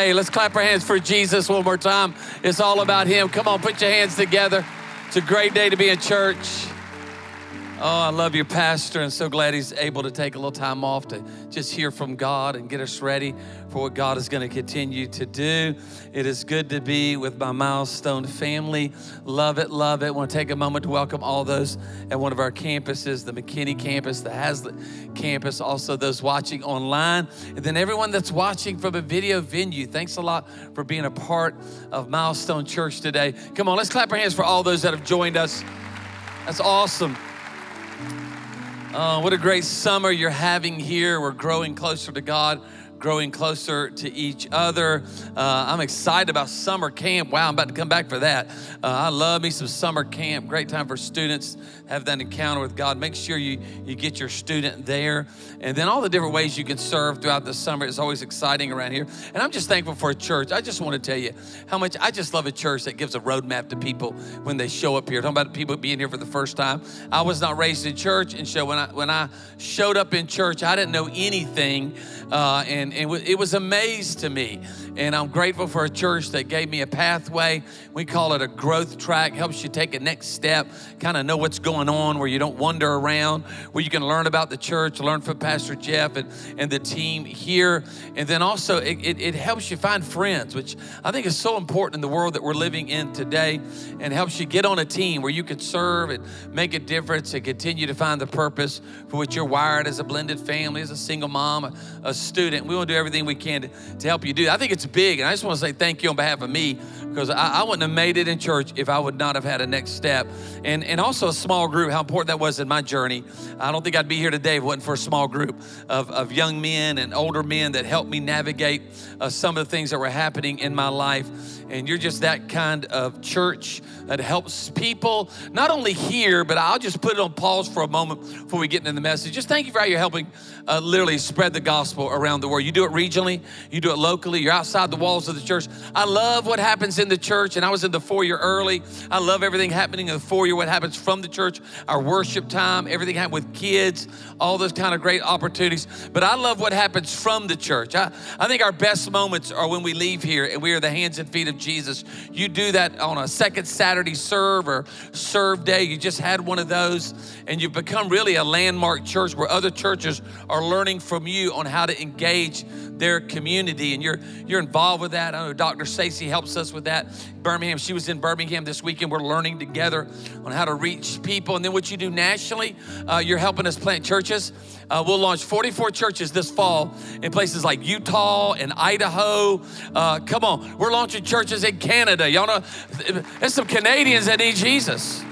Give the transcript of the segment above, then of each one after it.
Hey, let's clap our hands for Jesus one more time. It's all about Him. Come on, put your hands together. It's a great day to be in church. Oh, I love your pastor and so glad he's able to take a little time off to just hear from God and get us ready for what God is going to continue to do. It is good to be with my milestone family. Love it, love it. I want to take a moment to welcome all those at one of our campuses the McKinney campus, the Haslet campus, also those watching online, and then everyone that's watching from a video venue. Thanks a lot for being a part of Milestone Church today. Come on, let's clap our hands for all those that have joined us. That's awesome. Oh, what a great summer you're having here. We're growing closer to God growing closer to each other. Uh, I'm excited about summer camp. Wow, I'm about to come back for that. Uh, I love me some summer camp. Great time for students have that encounter with God. Make sure you you get your student there, and then all the different ways you can serve throughout the summer is always exciting around here. And I'm just thankful for a church. I just want to tell you how much I just love a church that gives a roadmap to people when they show up here. Talking about people being here for the first time. I was not raised in church, and so when I when I showed up in church, I didn't know anything, uh, and and it was a maze to me. And I'm grateful for a church that gave me a pathway. We call it a growth track, helps you take a next step, kind of know what's going on where you don't wander around, where you can learn about the church, learn from Pastor Jeff and, and the team here. And then also, it, it, it helps you find friends, which I think is so important in the world that we're living in today, and helps you get on a team where you can serve and make a difference and continue to find the purpose for which you're wired as a blended family, as a single mom, a, a student. We want to do everything we can to, to help you do. I think it's big, and I just want to say thank you on behalf of me because I, I, wouldn't have made it in church if I would not have had a next step. And, and also a small group, how important that was in my journey. I don't think I'd be here today if it wasn't for a small group of, of young men and older men that helped me navigate uh, some of the things that were happening in my life. And you're just that kind of church that helps people not only here, but I'll just put it on pause for a moment before we get into the message. Just thank you for how you're helping uh, literally spread the gospel around the world. You do it regionally, you do it locally, you're outside the walls of the church. I love what happens in the church, and I was in the foyer early. I love everything happening in the foyer, what happens from the church, our worship time, everything with kids, all those kind of great opportunities. But I love what happens from the church. I, I think our best moments are when we leave here and we are the hands and feet of Jesus. You do that on a second Saturday serve or serve day. You just had one of those, and you've become really a landmark church where other churches are learning from you on how to engage their community, and you're you're involved with that. I know Dr. Stacy helps us with that. Birmingham, she was in Birmingham this weekend. We're learning together on how to reach people, and then what you do nationally, uh, you're helping us plant churches. Uh, we'll launch 44 churches this fall in places like Utah and Idaho. Uh, come on, we're launching churches in Canada. Y'all know there's some Canadians that need Jesus.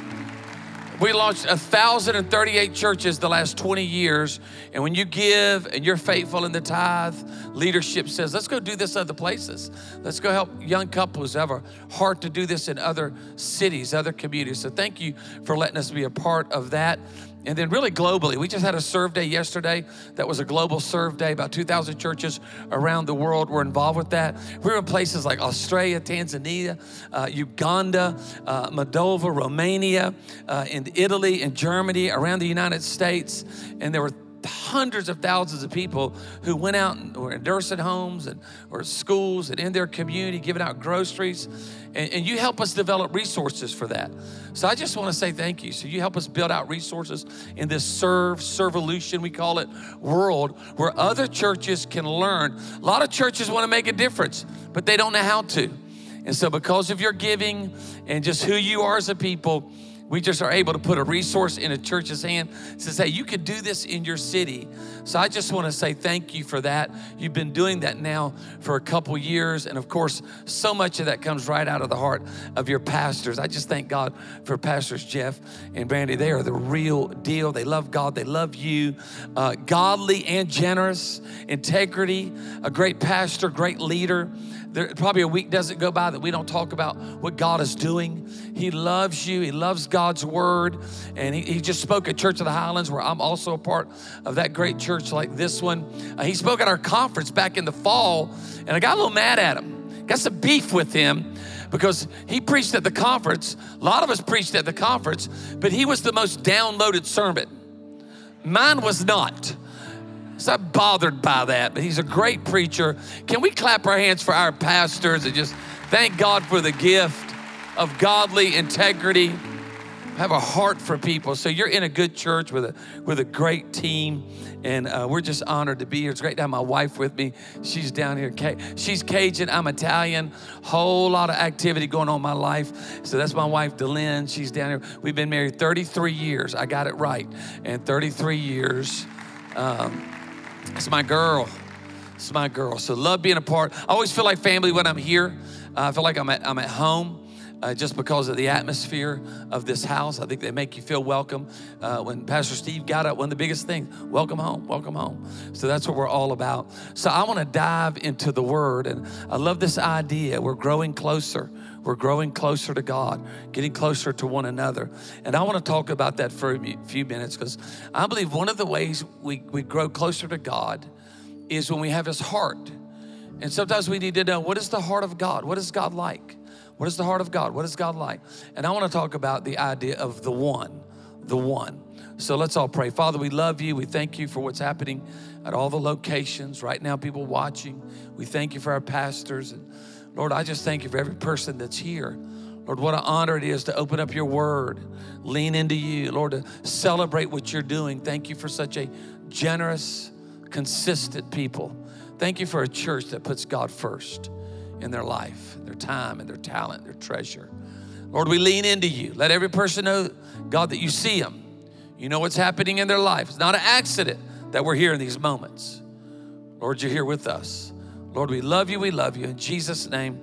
We launched 1,038 churches the last 20 years. And when you give and you're faithful in the tithe, leadership says, let's go do this other places. Let's go help young couples have a heart to do this in other cities, other communities. So thank you for letting us be a part of that. And then, really globally, we just had a serve day yesterday that was a global serve day. About 2,000 churches around the world were involved with that. We were in places like Australia, Tanzania, uh, Uganda, uh, Moldova, Romania, uh, in Italy, and Germany, around the United States. And there were hundreds of thousands of people who went out and were in nursing homes and or schools and in their community giving out groceries. And, and you help us develop resources for that. So i just want to say thank you. So you help us build out resources in this serve servolution we call it world where other churches can learn. A lot of churches want to make a difference but they don't know how to. And so because of your giving and just who you are as a people we just are able to put a resource in a church's hand to say, you could do this in your city. So I just want to say thank you for that. You've been doing that now for a couple years. And of course, so much of that comes right out of the heart of your pastors. I just thank God for Pastors Jeff and Brandy. They are the real deal. They love God, they love you. Uh, godly and generous, integrity, a great pastor, great leader. There, probably a week doesn't go by that we don't talk about what God is doing. He loves you, He loves God's word. And He, he just spoke at Church of the Highlands, where I'm also a part of that great church like this one. Uh, he spoke at our conference back in the fall, and I got a little mad at him, got some beef with him because he preached at the conference. A lot of us preached at the conference, but he was the most downloaded sermon. Mine was not. He's not bothered by that, but he's a great preacher. Can we clap our hands for our pastors and just thank God for the gift of godly integrity? Have a heart for people. So you're in a good church with a with a great team, and uh, we're just honored to be here. It's great to have my wife with me. She's down here. She's Cajun. I'm Italian. Whole lot of activity going on in my life. So that's my wife, Delynn. She's down here. We've been married 33 years. I got it right. And 33 years. Um, it's my girl. It's my girl. So love being a part. I always feel like family when I'm here. Uh, I feel like I'm at, I'm at home. Uh, just because of the atmosphere of this house. I think they make you feel welcome. Uh, when Pastor Steve got up, one of the biggest things, welcome home, welcome home. So that's what we're all about. So I want to dive into the Word, and I love this idea. We're growing closer. We're growing closer to God, getting closer to one another. And I want to talk about that for a few minutes because I believe one of the ways we, we grow closer to God is when we have His heart. And sometimes we need to know what is the heart of God? What is God like? What is the heart of God? What is God like? And I want to talk about the idea of the one, the one. So let's all pray. Father, we love you. We thank you for what's happening at all the locations. Right now, people watching. We thank you for our pastors and Lord, I just thank you for every person that's here. Lord, what an honor it is to open up your word, lean into you, Lord, to celebrate what you're doing. Thank you for such a generous, consistent people. Thank you for a church that puts God first in their life, their time, and their talent, their treasure. Lord, we lean into you. Let every person know, God, that you see them. You know what's happening in their life. It's not an accident that we're here in these moments. Lord, you're here with us. Lord, we love you. We love you. In Jesus' name.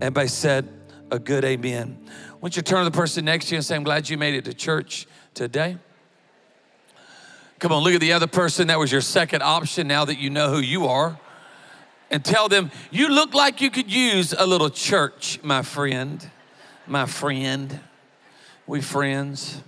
Everybody said a good amen. Why don't you turn to the person next to you and say, I'm glad you made it to church today. Come on, look at the other person. That was your second option now that you know who you are. And tell them, you look like you could use a little church, my friend. My friend. We friends.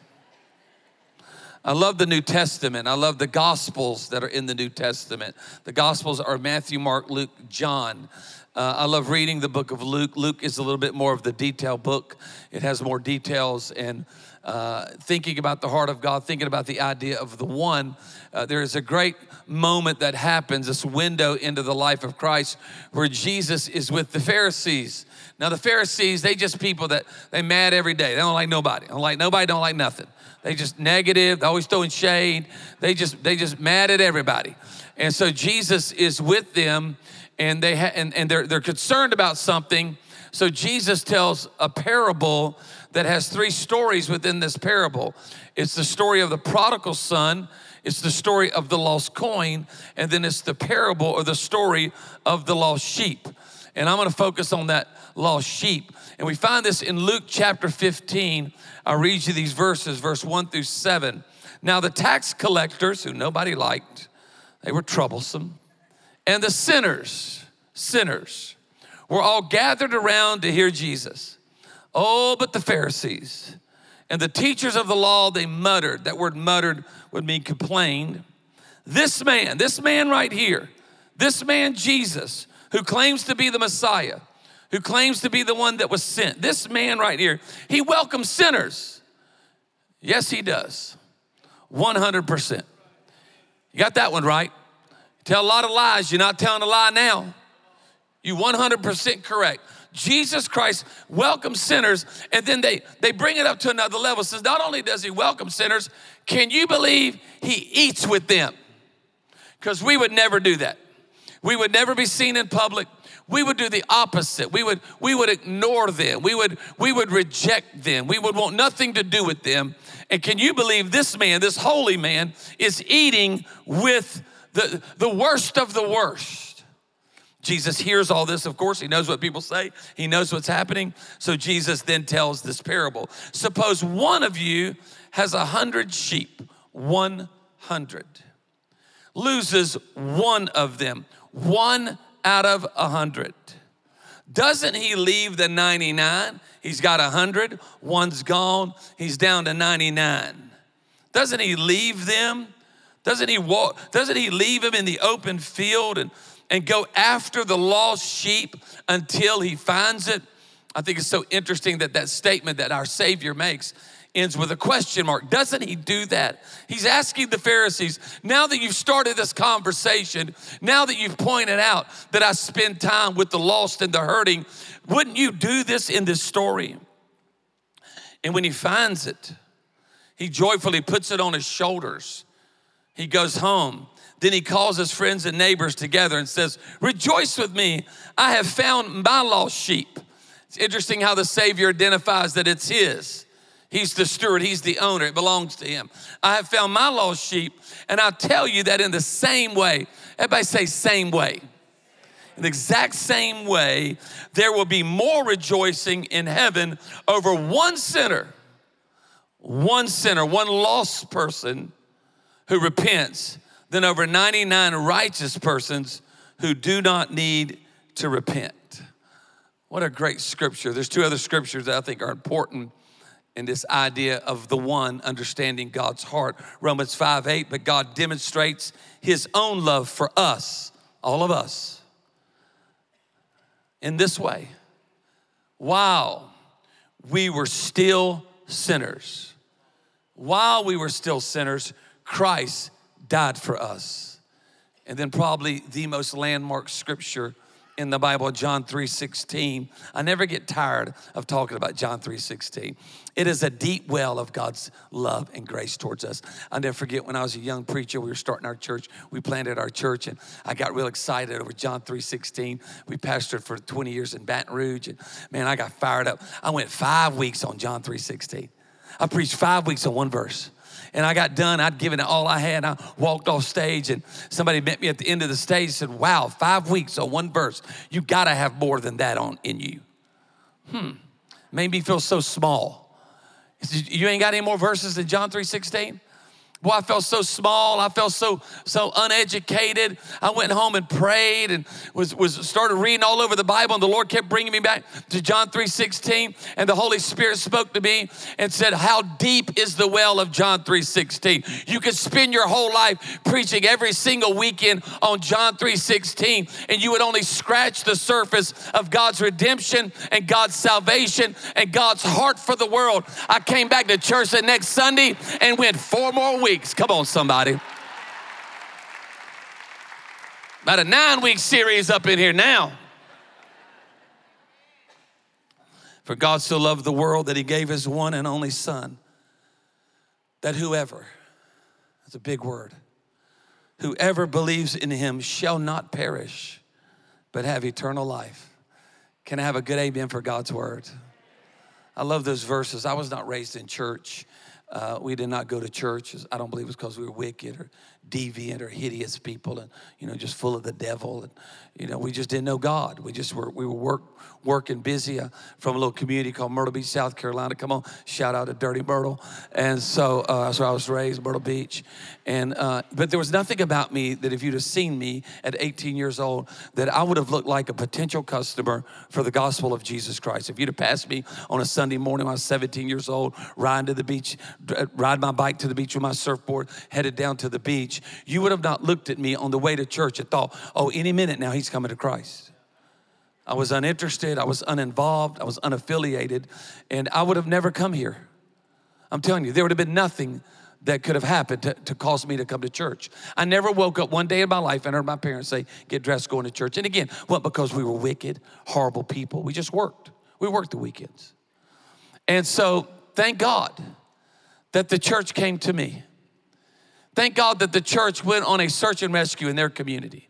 I love the New Testament. I love the Gospels that are in the New Testament. The Gospels are Matthew, Mark, Luke, John. Uh, I love reading the book of Luke. Luke is a little bit more of the detail book, it has more details and uh, thinking about the heart of God, thinking about the idea of the one. Uh, there is a great moment that happens, this window into the life of Christ, where Jesus is with the Pharisees. Now, the Pharisees, they just people that they mad every day. They don't like nobody. Don't like nobody. Don't like nothing. They just negative. They always throwing shade. They just they just mad at everybody. And so Jesus is with them, and they ha- and, and they're they're concerned about something. So Jesus tells a parable that has three stories within this parable. It's the story of the prodigal son. It's the story of the lost coin, and then it's the parable or the story of the lost sheep. And I'm gonna focus on that lost sheep. And we find this in Luke chapter 15. I'll read you these verses, verse 1 through 7. Now, the tax collectors, who nobody liked, they were troublesome, and the sinners, sinners, were all gathered around to hear Jesus. Oh, but the Pharisees and the teachers of the law, they muttered. That word muttered would mean complained. This man, this man right here, this man Jesus, who claims to be the Messiah, who claims to be the one that was sent. This man right here, he welcomes sinners. Yes, he does. 100%. You got that one right. You tell a lot of lies, you're not telling a lie now. You 100% correct. Jesus Christ welcomes sinners, and then they, they bring it up to another level. Says, not only does he welcome sinners, can you believe he eats with them? Because we would never do that. We would never be seen in public we would do the opposite. We would, we would ignore them. We would, we would reject them. We would want nothing to do with them. And can you believe this man, this holy man, is eating with the, the worst of the worst? Jesus hears all this, of course. He knows what people say, he knows what's happening. So Jesus then tells this parable. Suppose one of you has a hundred sheep, 100, loses one of them, one out of a hundred. Doesn't he leave the 99? He's got a hundred, one's gone, he's down to 99. Doesn't he leave them? Doesn't he walk, doesn't he leave them in the open field and, and go after the lost sheep until he finds it? I think it's so interesting that that statement that our Savior makes ends with a question mark. Doesn't he do that? He's asking the Pharisees, now that you've started this conversation, now that you've pointed out that I spend time with the lost and the hurting, wouldn't you do this in this story? And when he finds it, he joyfully puts it on his shoulders. He goes home. Then he calls his friends and neighbors together and says, Rejoice with me, I have found my lost sheep. It's interesting how the Savior identifies that it's his. He's the steward, he's the owner, it belongs to him. I have found my lost sheep, and I tell you that in the same way, everybody say, same way. In the exact same way, there will be more rejoicing in heaven over one sinner, one sinner, one lost person who repents than over 99 righteous persons who do not need to repent. What a great scripture. There's two other scriptures that I think are important in this idea of the one understanding God's heart. Romans 5 8, but God demonstrates his own love for us, all of us, in this way. While we were still sinners, while we were still sinners, Christ died for us. And then, probably the most landmark scripture in the Bible, John 3:16. I never get tired of talking about John 3:16. It is a deep well of God's love and grace towards us. i never forget when I was a young preacher, we were starting our church. We planted our church, and I got real excited over John 3:16. We pastored for 20 years in Baton Rouge, and man, I got fired up. I went five weeks on John 3:16. I preached five weeks on one verse and I got done. I'd given it all I had. I walked off stage, and somebody met me at the end of the stage said, Wow, five weeks on one verse. You got to have more than that on in you. Hmm. Made me feel so small. You ain't got any more verses than John 3 16? Boy, I felt so small. I felt so so uneducated. I went home and prayed and was, was started reading all over the Bible, and the Lord kept bringing me back to John 3:16. And the Holy Spirit spoke to me and said, How deep is the well of John 3:16? You could spend your whole life preaching every single weekend on John 3:16, and you would only scratch the surface of God's redemption and God's salvation and God's heart for the world. I came back to church the next Sunday and went four more weeks weeks. Come on, somebody. About a nine week series up in here now. For God so loved the world that he gave his one and only Son, that whoever, that's a big word, whoever believes in him shall not perish, but have eternal life. Can I have a good amen for God's word? I love those verses. I was not raised in church. Uh, we did not go to church. I don't believe it's because we were wicked or deviant or hideous people and, you know, just full of the devil. And, you know, we just didn't know God. We just were, we were work, working busy uh, from a little community called Myrtle Beach, South Carolina. Come on, shout out to Dirty Myrtle. And so uh, that's where I was raised, Myrtle Beach. And, uh, but there was nothing about me that if you'd have seen me at 18 years old, that I would have looked like a potential customer for the gospel of Jesus Christ. If you'd have passed me on a Sunday morning when I was 17 years old, riding to the beach, ride my bike to the beach with my surfboard, headed down to the beach, you would have not looked at me on the way to church and thought, oh, any minute now he's coming to Christ. I was uninterested, I was uninvolved, I was unaffiliated, and I would have never come here. I'm telling you, there would have been nothing that could have happened to, to cause me to come to church. I never woke up one day in my life and heard my parents say, get dressed, going to church. And again, what? Because we were wicked, horrible people. We just worked. We worked the weekends. And so, thank God that the church came to me. Thank God that the church went on a search and rescue in their community.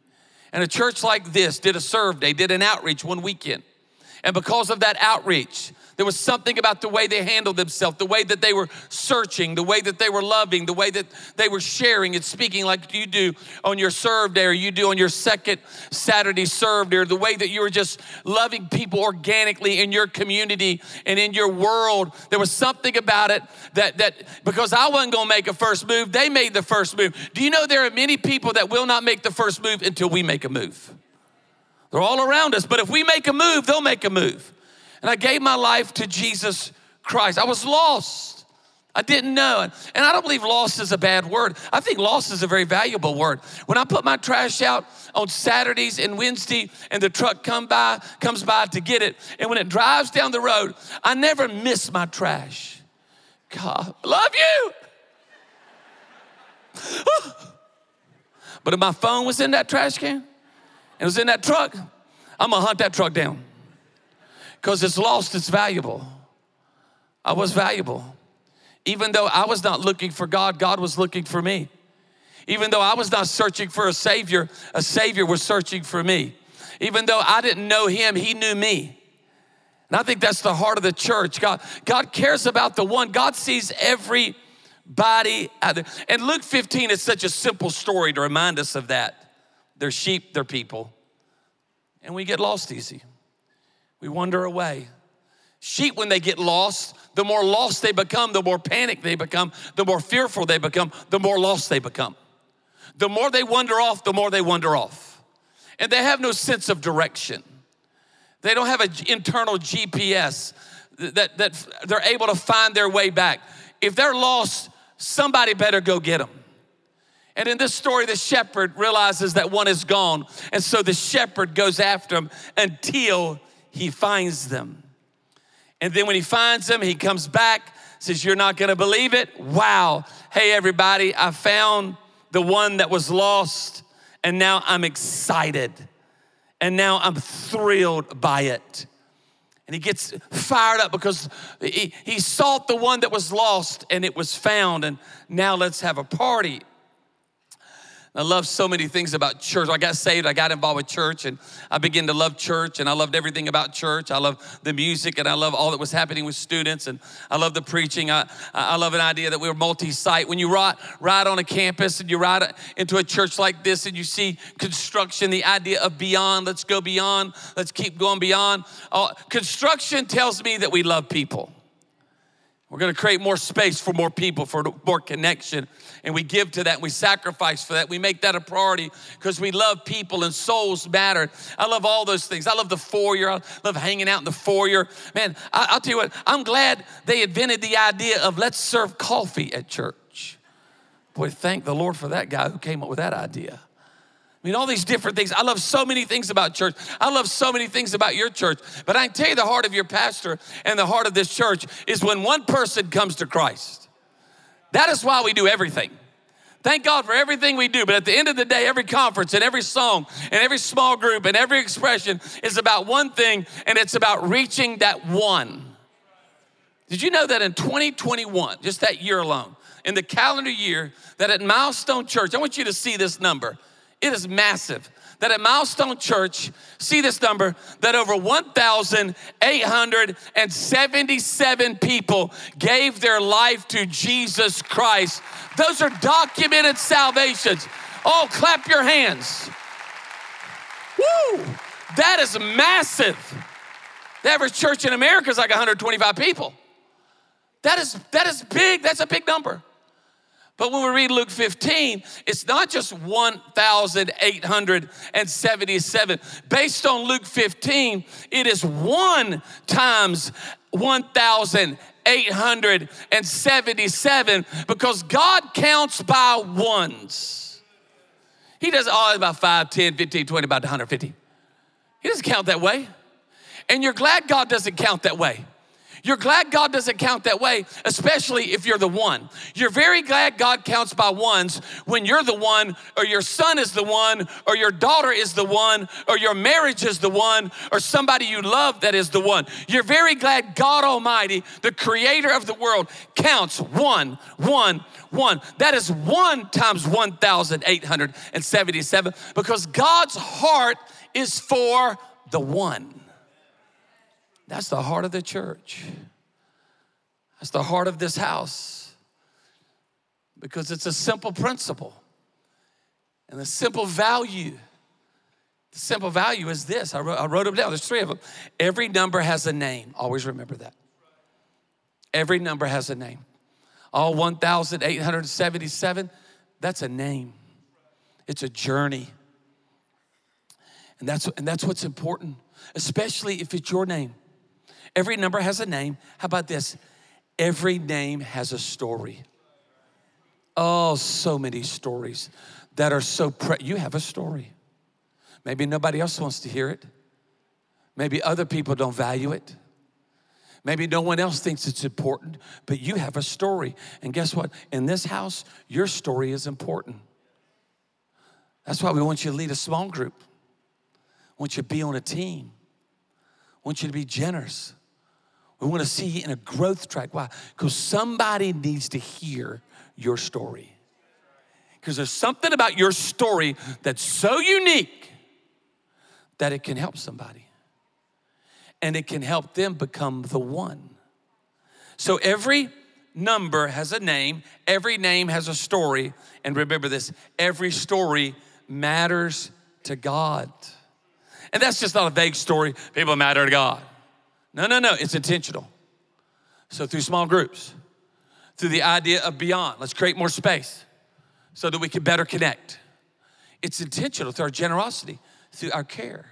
And a church like this did a serve day, did an outreach one weekend. And because of that outreach, there was something about the way they handled themselves, the way that they were searching, the way that they were loving, the way that they were sharing and speaking like you do on your serve day or you do on your second Saturday serve day, or the way that you were just loving people organically in your community and in your world. There was something about it that, that because I wasn't gonna make a first move, they made the first move. Do you know there are many people that will not make the first move until we make a move? They're all around us, but if we make a move, they'll make a move and I gave my life to Jesus Christ. I was lost. I didn't know. And I don't believe lost is a bad word. I think lost is a very valuable word. When I put my trash out on Saturdays and Wednesday and the truck come by, comes by to get it, and when it drives down the road, I never miss my trash God, love you. but if my phone was in that trash can and it was in that truck, I'm gonna hunt that truck down because it's lost its valuable. I was valuable. Even though I was not looking for God, God was looking for me. Even though I was not searching for a Savior, a Savior was searching for me. Even though I didn't know Him, He knew me. And I think that's the heart of the church. God, God cares about the one. God sees everybody out there. And Luke 15 is such a simple story to remind us of that. They're sheep, they're people. And we get lost easy. We wander away. Sheep, when they get lost, the more lost they become, the more panicked they become, the more fearful they become, the more lost they become. The more they wander off, the more they wander off. And they have no sense of direction. They don't have an internal GPS that, that they're able to find their way back. If they're lost, somebody better go get them. And in this story, the shepherd realizes that one is gone. And so the shepherd goes after him until he finds them. And then when he finds them, he comes back, says, You're not gonna believe it. Wow. Hey, everybody, I found the one that was lost, and now I'm excited. And now I'm thrilled by it. And he gets fired up because he, he sought the one that was lost and it was found. And now let's have a party. I love so many things about church. I got saved, I got involved with church, and I began to love church, and I loved everything about church. I love the music, and I love all that was happening with students, and I love the preaching. I, I love an idea that we were multi site. When you ride, ride on a campus and you ride into a church like this, and you see construction, the idea of beyond, let's go beyond, let's keep going beyond. Uh, construction tells me that we love people. We're going to create more space for more people, for more connection. And we give to that, we sacrifice for that. We make that a priority because we love people and souls matter. I love all those things. I love the foyer. I love hanging out in the foyer. Man, I, will tell you what, I'm glad they invented the idea of let's serve coffee at church. Boy, thank the Lord for that guy who came up with that idea. I mean, all these different things. I love so many things about church. I love so many things about your church. But I can tell you the heart of your pastor and the heart of this church is when one person comes to Christ. That is why we do everything. Thank God for everything we do. But at the end of the day, every conference and every song and every small group and every expression is about one thing, and it's about reaching that one. Did you know that in 2021, just that year alone, in the calendar year, that at Milestone Church, I want you to see this number it is massive. That at Milestone Church, see this number, that over 1,877 people gave their life to Jesus Christ. Those are documented salvations. Oh, clap your hands. Woo! That is massive. The average church in America is like 125 people. That is, that is big. That's a big number. But when we read Luke 15, it's not just 1,877. Based on Luke 15, it is one times 1,877 because God counts by ones. He doesn't, oh, about 5, 10, 15, 20, about 150. He doesn't count that way. And you're glad God doesn't count that way. You're glad God doesn't count that way, especially if you're the one. You're very glad God counts by ones when you're the one, or your son is the one, or your daughter is the one, or your marriage is the one, or somebody you love that is the one. You're very glad God Almighty, the creator of the world, counts one, one, one. That is one times 1,877 because God's heart is for the one. That's the heart of the church. That's the heart of this house. Because it's a simple principle and a simple value. The simple value is this. I wrote, I wrote them down. There's three of them. Every number has a name. Always remember that. Every number has a name. All 1,877, that's a name. It's a journey. And that's, and that's what's important, especially if it's your name. Every number has a name. How about this? Every name has a story. Oh, so many stories that are so pre- you have a story. Maybe nobody else wants to hear it. Maybe other people don't value it. Maybe no one else thinks it's important, but you have a story. And guess what? In this house, your story is important. That's why we want you to lead a small group. We want you to be on a team. We want you to be generous. We want to see you in a growth track. Why? Because somebody needs to hear your story. Because there's something about your story that's so unique that it can help somebody and it can help them become the one. So every number has a name, every name has a story. And remember this every story matters to God. And that's just not a vague story, people matter to God. No, no, no, it's intentional. So through small groups, through the idea of beyond, let's create more space so that we can better connect. It's intentional through our generosity, through our care.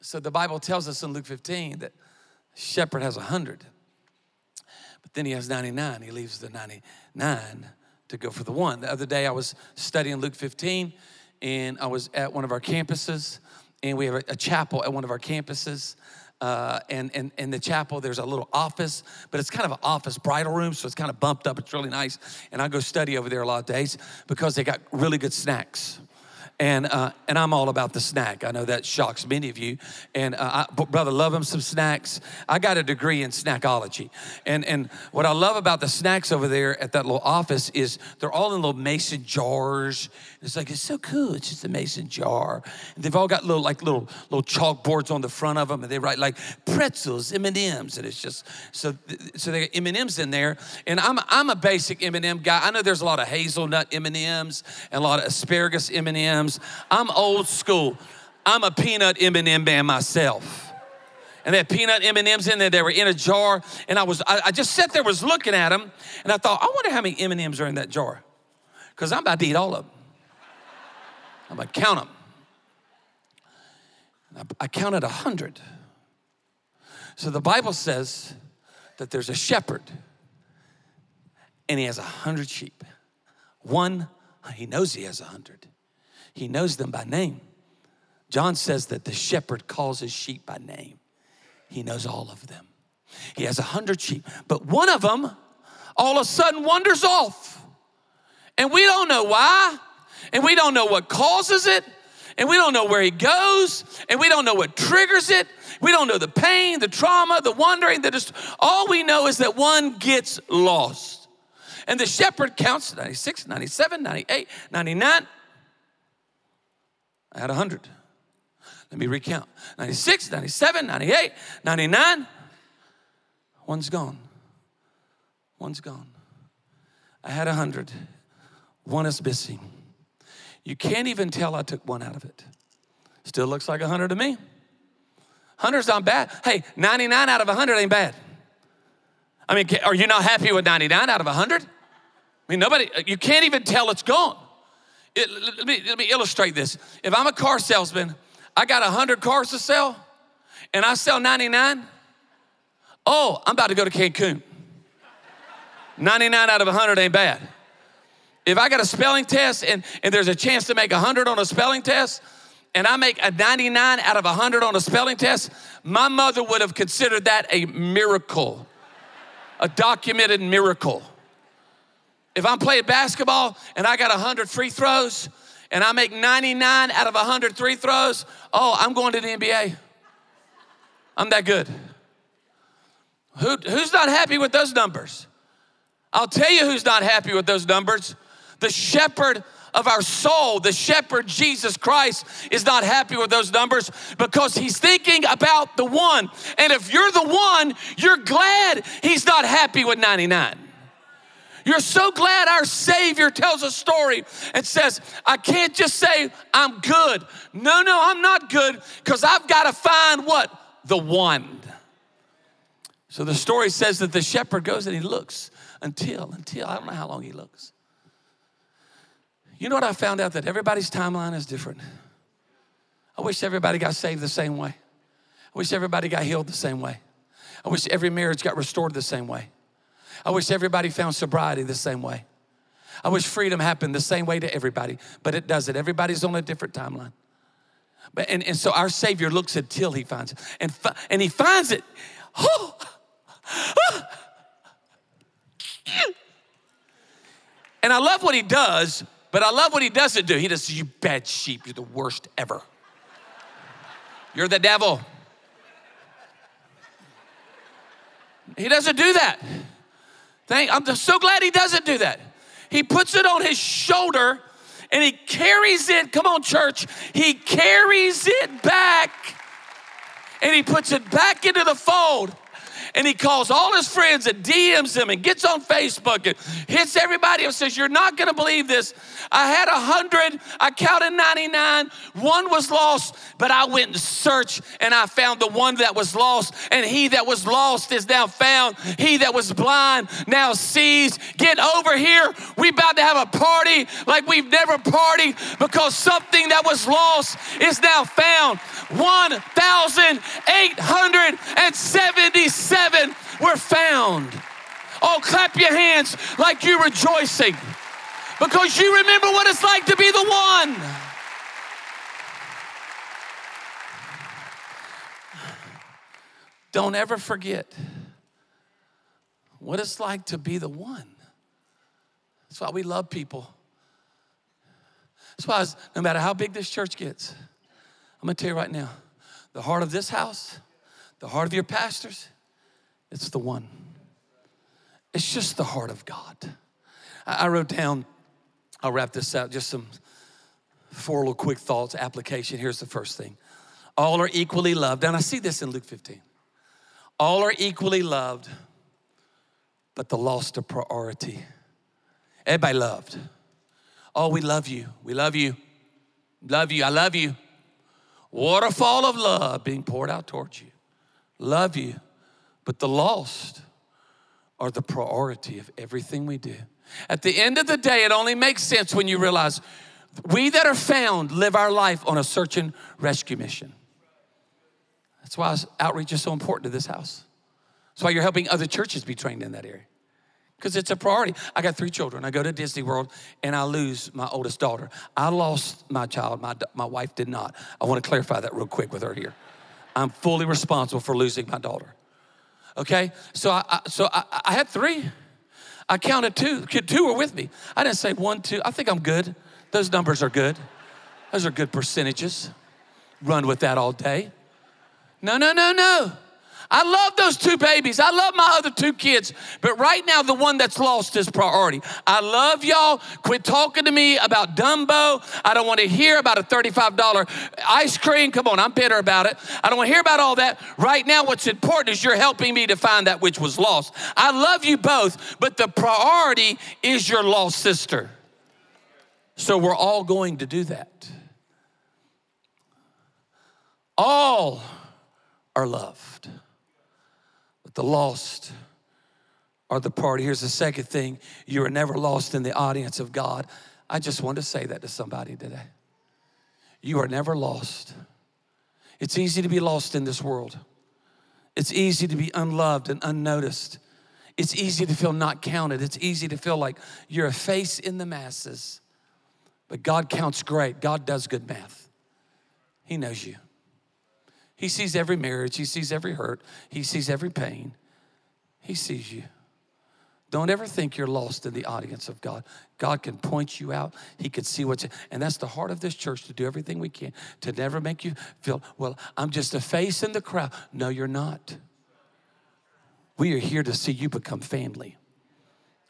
So the Bible tells us in Luke 15 that shepherd has a hundred, but then he has 99. He leaves the 99 to go for the one. The other day I was studying Luke 15 and I was at one of our campuses and we have a, chapel at one of our campuses. Uh, and, and in the chapel, there's a little office, but it's kind of an office bridal room, so it's kind of bumped up. It's really nice. And I go study over there a lot of days because they got really good snacks and uh, and I'm all about the snack. I know that shocks many of you. And uh, I, brother, love him some snacks. I got a degree in snackology, and and what I love about the snacks over there at that little office is they're all in little mason jars. It's like it's so cool. It's just a mason jar, and they've all got little like little little chalkboards on the front of them, and they write like pretzels, M and M's, and it's just so so they got M and M's in there. And I'm I'm a basic M and M guy. I know there's a lot of hazelnut M and M's and a lot of asparagus M and M's. I'm old school. I'm a peanut M&M man myself. And they had peanut M&Ms in there. They were in a jar. And I was, I, I just sat there, was looking at them. And I thought, I wonder how many M&Ms are in that jar. Because I'm about to eat all of them. I'm to count them. I, I counted a hundred. So the Bible says that there's a shepherd and he has a hundred sheep. One, he knows he has a hundred. He knows them by name. John says that the shepherd calls his sheep by name. He knows all of them. He has a hundred sheep, but one of them all of a sudden wanders off. And we don't know why, and we don't know what causes it, and we don't know where he goes, and we don't know what triggers it. We don't know the pain, the trauma, the wandering, the just all we know is that one gets lost. And the shepherd counts 96, 97, 98, 99. I had 100. Let me recount 96, 97, 98, 99. One's gone. One's gone. I had 100. One is missing. You can't even tell I took one out of it. Still looks like 100 to me. 100's not bad. Hey, 99 out of 100 ain't bad. I mean, are you not happy with 99 out of 100? I mean, nobody, uh, you can't even tell it's gone. It, let, me, let me illustrate this. If I'm a car salesman, I got 100 cars to sell, and I sell 99, oh, I'm about to go to Cancun. 99 out of 100 ain't bad. If I got a spelling test and, and there's a chance to make 100 on a spelling test, and I make a 99 out of 100 on a spelling test, my mother would have considered that a miracle, a documented miracle. If I'm playing basketball and I got 100 free throws and I make 99 out of 100 free throws, oh, I'm going to the NBA. I'm that good. Who, who's not happy with those numbers? I'll tell you who's not happy with those numbers. The shepherd of our soul, the shepherd Jesus Christ, is not happy with those numbers because he's thinking about the one. And if you're the one, you're glad he's not happy with 99. You're so glad our Savior tells a story and says, I can't just say I'm good. No, no, I'm not good because I've got to find what? The one. So the story says that the shepherd goes and he looks until, until, I don't know how long he looks. You know what I found out? That everybody's timeline is different. I wish everybody got saved the same way. I wish everybody got healed the same way. I wish every marriage got restored the same way. I wish everybody found sobriety the same way. I wish freedom happened the same way to everybody, but it doesn't. Everybody's on a different timeline. But, and, and so our Savior looks until he finds it. And, fi- and he finds it and I love what he does, but I love what he doesn't do. He does, you bad sheep, you're the worst ever. You're the devil. He doesn't do that. Thank, I'm so glad he doesn't do that. He puts it on his shoulder and he carries it. Come on, church. He carries it back and he puts it back into the fold and he calls all his friends and DMs them and gets on Facebook and hits everybody and says, You're not gonna believe this. I had a hundred, I counted 99, one was lost, but I went and searched and I found the one that was lost, and he that was lost is now found. He that was blind now sees. Get over here. We about to have a party like we've never partied because something that was lost is now found. 1,877 heaven were found. Oh, clap your hands like you're rejoicing because you remember what it's like to be the one. Don't ever forget what it's like to be the one. That's why we love people. That's why, no matter how big this church gets, I'm gonna tell you right now the heart of this house, the heart of your pastors, it's the one. It's just the heart of God. I wrote down, I'll wrap this out, just some four little quick thoughts, application. Here's the first thing all are equally loved. And I see this in Luke 15. All are equally loved, but the lost are priority. Everybody loved. Oh, we love you. We love you. Love you. I love you. Waterfall of love being poured out towards you. Love you. But the lost are the priority of everything we do. At the end of the day, it only makes sense when you realize we that are found live our life on a search and rescue mission. That's why outreach is so important to this house. That's why you're helping other churches be trained in that area. Because it's a priority. I got three children. I go to Disney World and I lose my oldest daughter. I lost my child, my, my wife did not. I want to clarify that real quick with her here. I'm fully responsible for losing my daughter. Okay, so I, I so I, I, had three. I counted two. Two were with me. I didn't say one, two. I think I'm good. Those numbers are good. Those are good percentages. Run with that all day. No, no, no, no. I love those two babies. I love my other two kids. But right now, the one that's lost is priority. I love y'all. Quit talking to me about Dumbo. I don't want to hear about a $35 ice cream. Come on, I'm bitter about it. I don't want to hear about all that. Right now, what's important is you're helping me to find that which was lost. I love you both, but the priority is your lost sister. So we're all going to do that. All are loved the lost are the party. Here's the second thing you are never lost in the audience of God. I just want to say that to somebody today. You are never lost. It's easy to be lost in this world, it's easy to be unloved and unnoticed. It's easy to feel not counted. It's easy to feel like you're a face in the masses. But God counts great. God does good math. He knows you. He sees every marriage, He sees every hurt, He sees every pain. He sees you. Don't ever think you're lost in the audience of God. God can point you out. He can see what's, and that's the heart of this church to do everything we can to never make you feel, well, I'm just a face in the crowd. No, you're not. We are here to see you become family.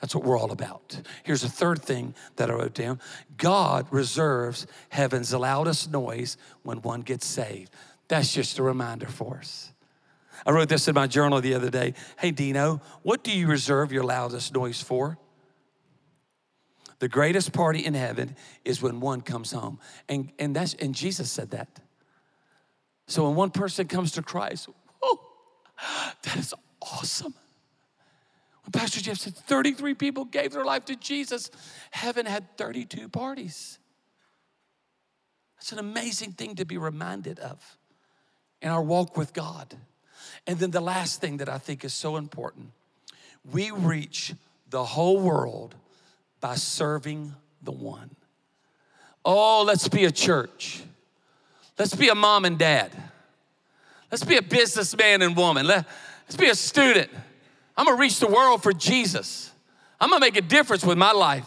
That's what we're all about. Here's a third thing that I wrote down God reserves heaven's loudest noise when one gets saved. That's just a reminder for us. I wrote this in my journal the other day. Hey, Dino, what do you reserve your loudest noise for? The greatest party in heaven is when one comes home. And, and, that's, and Jesus said that. So when one person comes to Christ, oh, that is awesome. When Pastor Jeff said 33 people gave their life to Jesus, heaven had 32 parties. That's an amazing thing to be reminded of in our walk with God. And then the last thing that I think is so important we reach the whole world by serving the one. Oh, let's be a church. Let's be a mom and dad. Let's be a businessman and woman. Let, Let's be a student. I'm gonna reach the world for Jesus. I'm gonna make a difference with my life.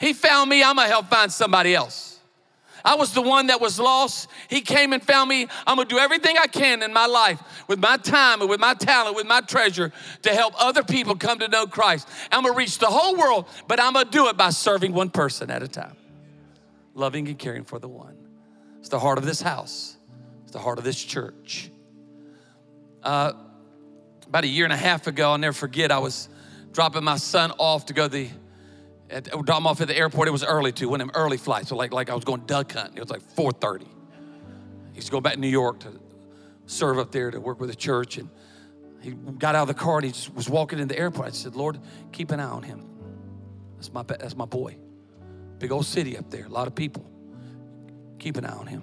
He found me, I'm gonna help find somebody else. I was the one that was lost. He came and found me. I'm gonna do everything I can in my life with my time and with my talent, with my treasure to help other people come to know Christ. I'm gonna reach the whole world, but I'm gonna do it by serving one person at a time, loving and caring for the one. It's the heart of this house, it's the heart of this church. Uh, about a year and a half ago, I'll never forget, I was dropping my son off to go to the at, oh, drop him off at the airport. It was early too, one of them early flights. So like, like I was going duck hunting. It was like 4:30. He's to go back to New York to serve up there to work with the church. And he got out of the car and he just was walking in the airport. I said, Lord, keep an eye on him. That's my that's my boy. Big old city up there, a lot of people. Keep an eye on him.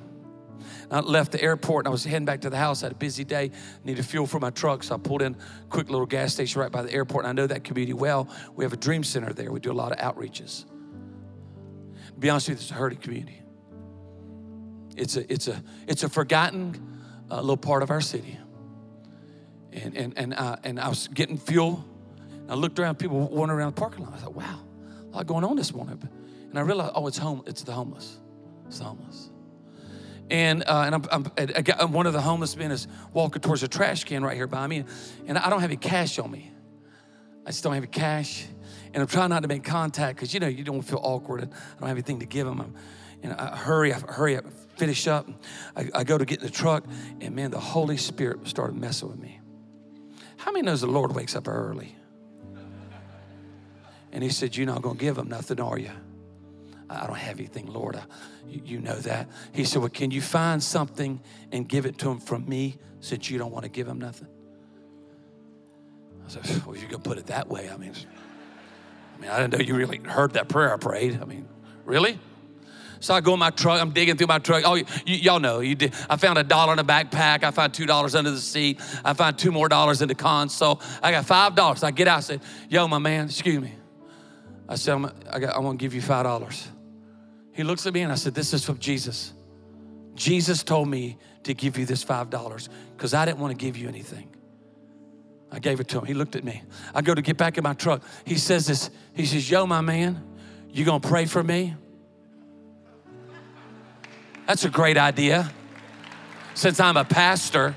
I left the airport and I was heading back to the house. I had a busy day, needed fuel for my truck, so I pulled in a quick little gas station right by the airport. And I know that community well. We have a dream center there. We do a lot of outreaches. To be honest with you, it's a hurting community. It's a it's a it's a forgotten uh, little part of our city. And and and uh, and I was getting fuel. I looked around, people wandering around the parking lot. I thought, wow, a lot going on this morning. And I realized, oh, it's home. It's the homeless. It's the homeless and uh, and I'm, I'm, I got, one of the homeless men is walking towards a trash can right here by me, and I don't have any cash on me. I just don't have any cash, and I'm trying not to make contact because you know you don't feel awkward, and I don't have anything to give him. I'm, and I hurry, I hurry up, finish up. I, I go to get in the truck, and man, the Holy Spirit started messing with me. How many knows the Lord wakes up early? And He said, "You're not going to give him nothing, are you?" I don't have anything, Lord. I, you, you, know that. He said, Well, can you find something and give it to him from me since you don't want to give him nothing? I said, Well, going to put it that way. I mean, I mean, I didn't know you really heard that prayer I prayed. I mean, really? So I go in my truck. I'm digging through my truck. Oh, you, all know. You did. I found a dollar in a backpack. I found two dollars under the seat. I found two more dollars in the console. I got five dollars. I get out. I said, "Yo, my man, excuse me." I said, I'm, I want to give you five dollars. He looks at me and I said, This is from Jesus. Jesus told me to give you this $5 because I didn't want to give you anything. I gave it to him. He looked at me. I go to get back in my truck. He says this. He says, Yo, my man, you gonna pray for me? That's a great idea. Since I'm a pastor,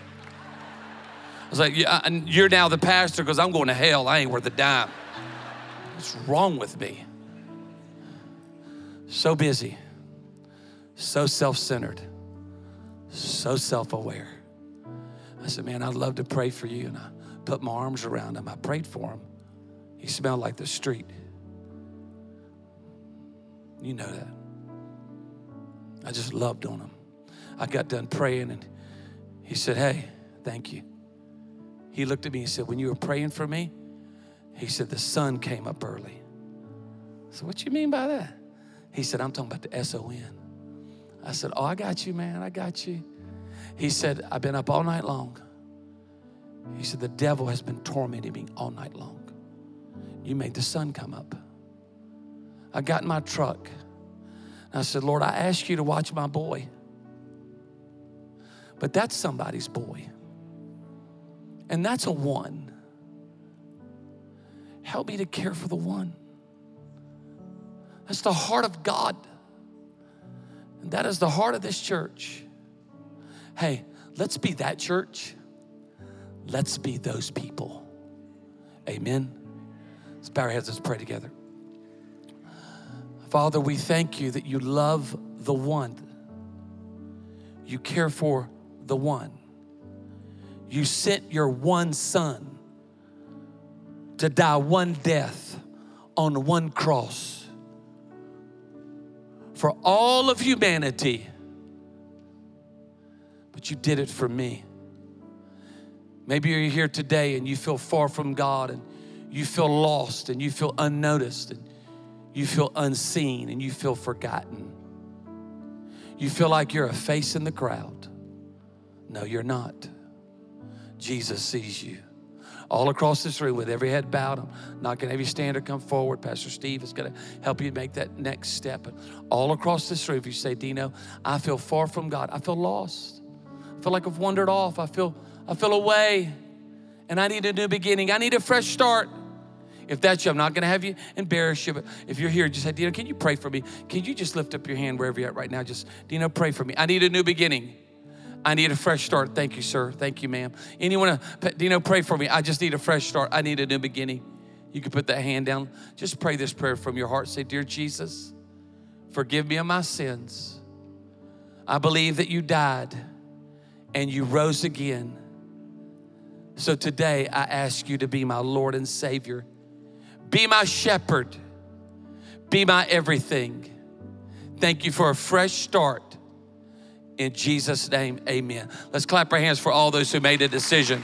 I was like, yeah, You're now the pastor because I'm going to hell. I ain't worth a dime. What's wrong with me? So busy, so self centered, so self aware. I said, Man, I'd love to pray for you. And I put my arms around him. I prayed for him. He smelled like the street. You know that. I just loved on him. I got done praying and he said, Hey, thank you. He looked at me and said, When you were praying for me, he said, The sun came up early. So, what you mean by that? He said, I'm talking about the S O N. I said, Oh, I got you, man. I got you. He said, I've been up all night long. He said, The devil has been tormenting me all night long. You made the sun come up. I got in my truck. And I said, Lord, I ask you to watch my boy. But that's somebody's boy. And that's a one. Help me to care for the one. That's the heart of God. And that is the heart of this church. Hey, let's be that church. Let's be those people. Amen. Let's bow our heads, let's pray together. Father, we thank you that you love the one. You care for the one. You sent your one son to die one death on one cross for all of humanity, but you did it for me. Maybe you're here today and you feel far from God and you feel lost and you feel unnoticed and you feel unseen and you feel forgotten. You feel like you're a face in the crowd. No, you're not. Jesus sees you all across this room with every head bowed. I'm not going to have you stand or come forward. Pastor Steve is going to help you make that next step. And all across this room, if you say, Dino, I feel far from God. I feel lost. I feel like I've wandered off. I feel, I feel away. and I need a new beginning. I need a fresh start. If that's you, I'm not gonna have you embarrass you, but if you're here, just say, Dino, can you pray for me? Can you just lift up your hand wherever you're at right now? Just, Dino, pray for me. I need a new beginning. I need a fresh start. Thank you, sir. Thank you, ma'am. Anyone, uh, Dino, pray for me. I just need a fresh start. I need a new beginning. You can put that hand down. Just pray this prayer from your heart. Say, Dear Jesus, forgive me of my sins. I believe that you died and you rose again. So today I ask you to be my Lord and Savior. Be my shepherd. Be my everything. Thank you for a fresh start. In Jesus' name, amen. Let's clap our hands for all those who made a decision.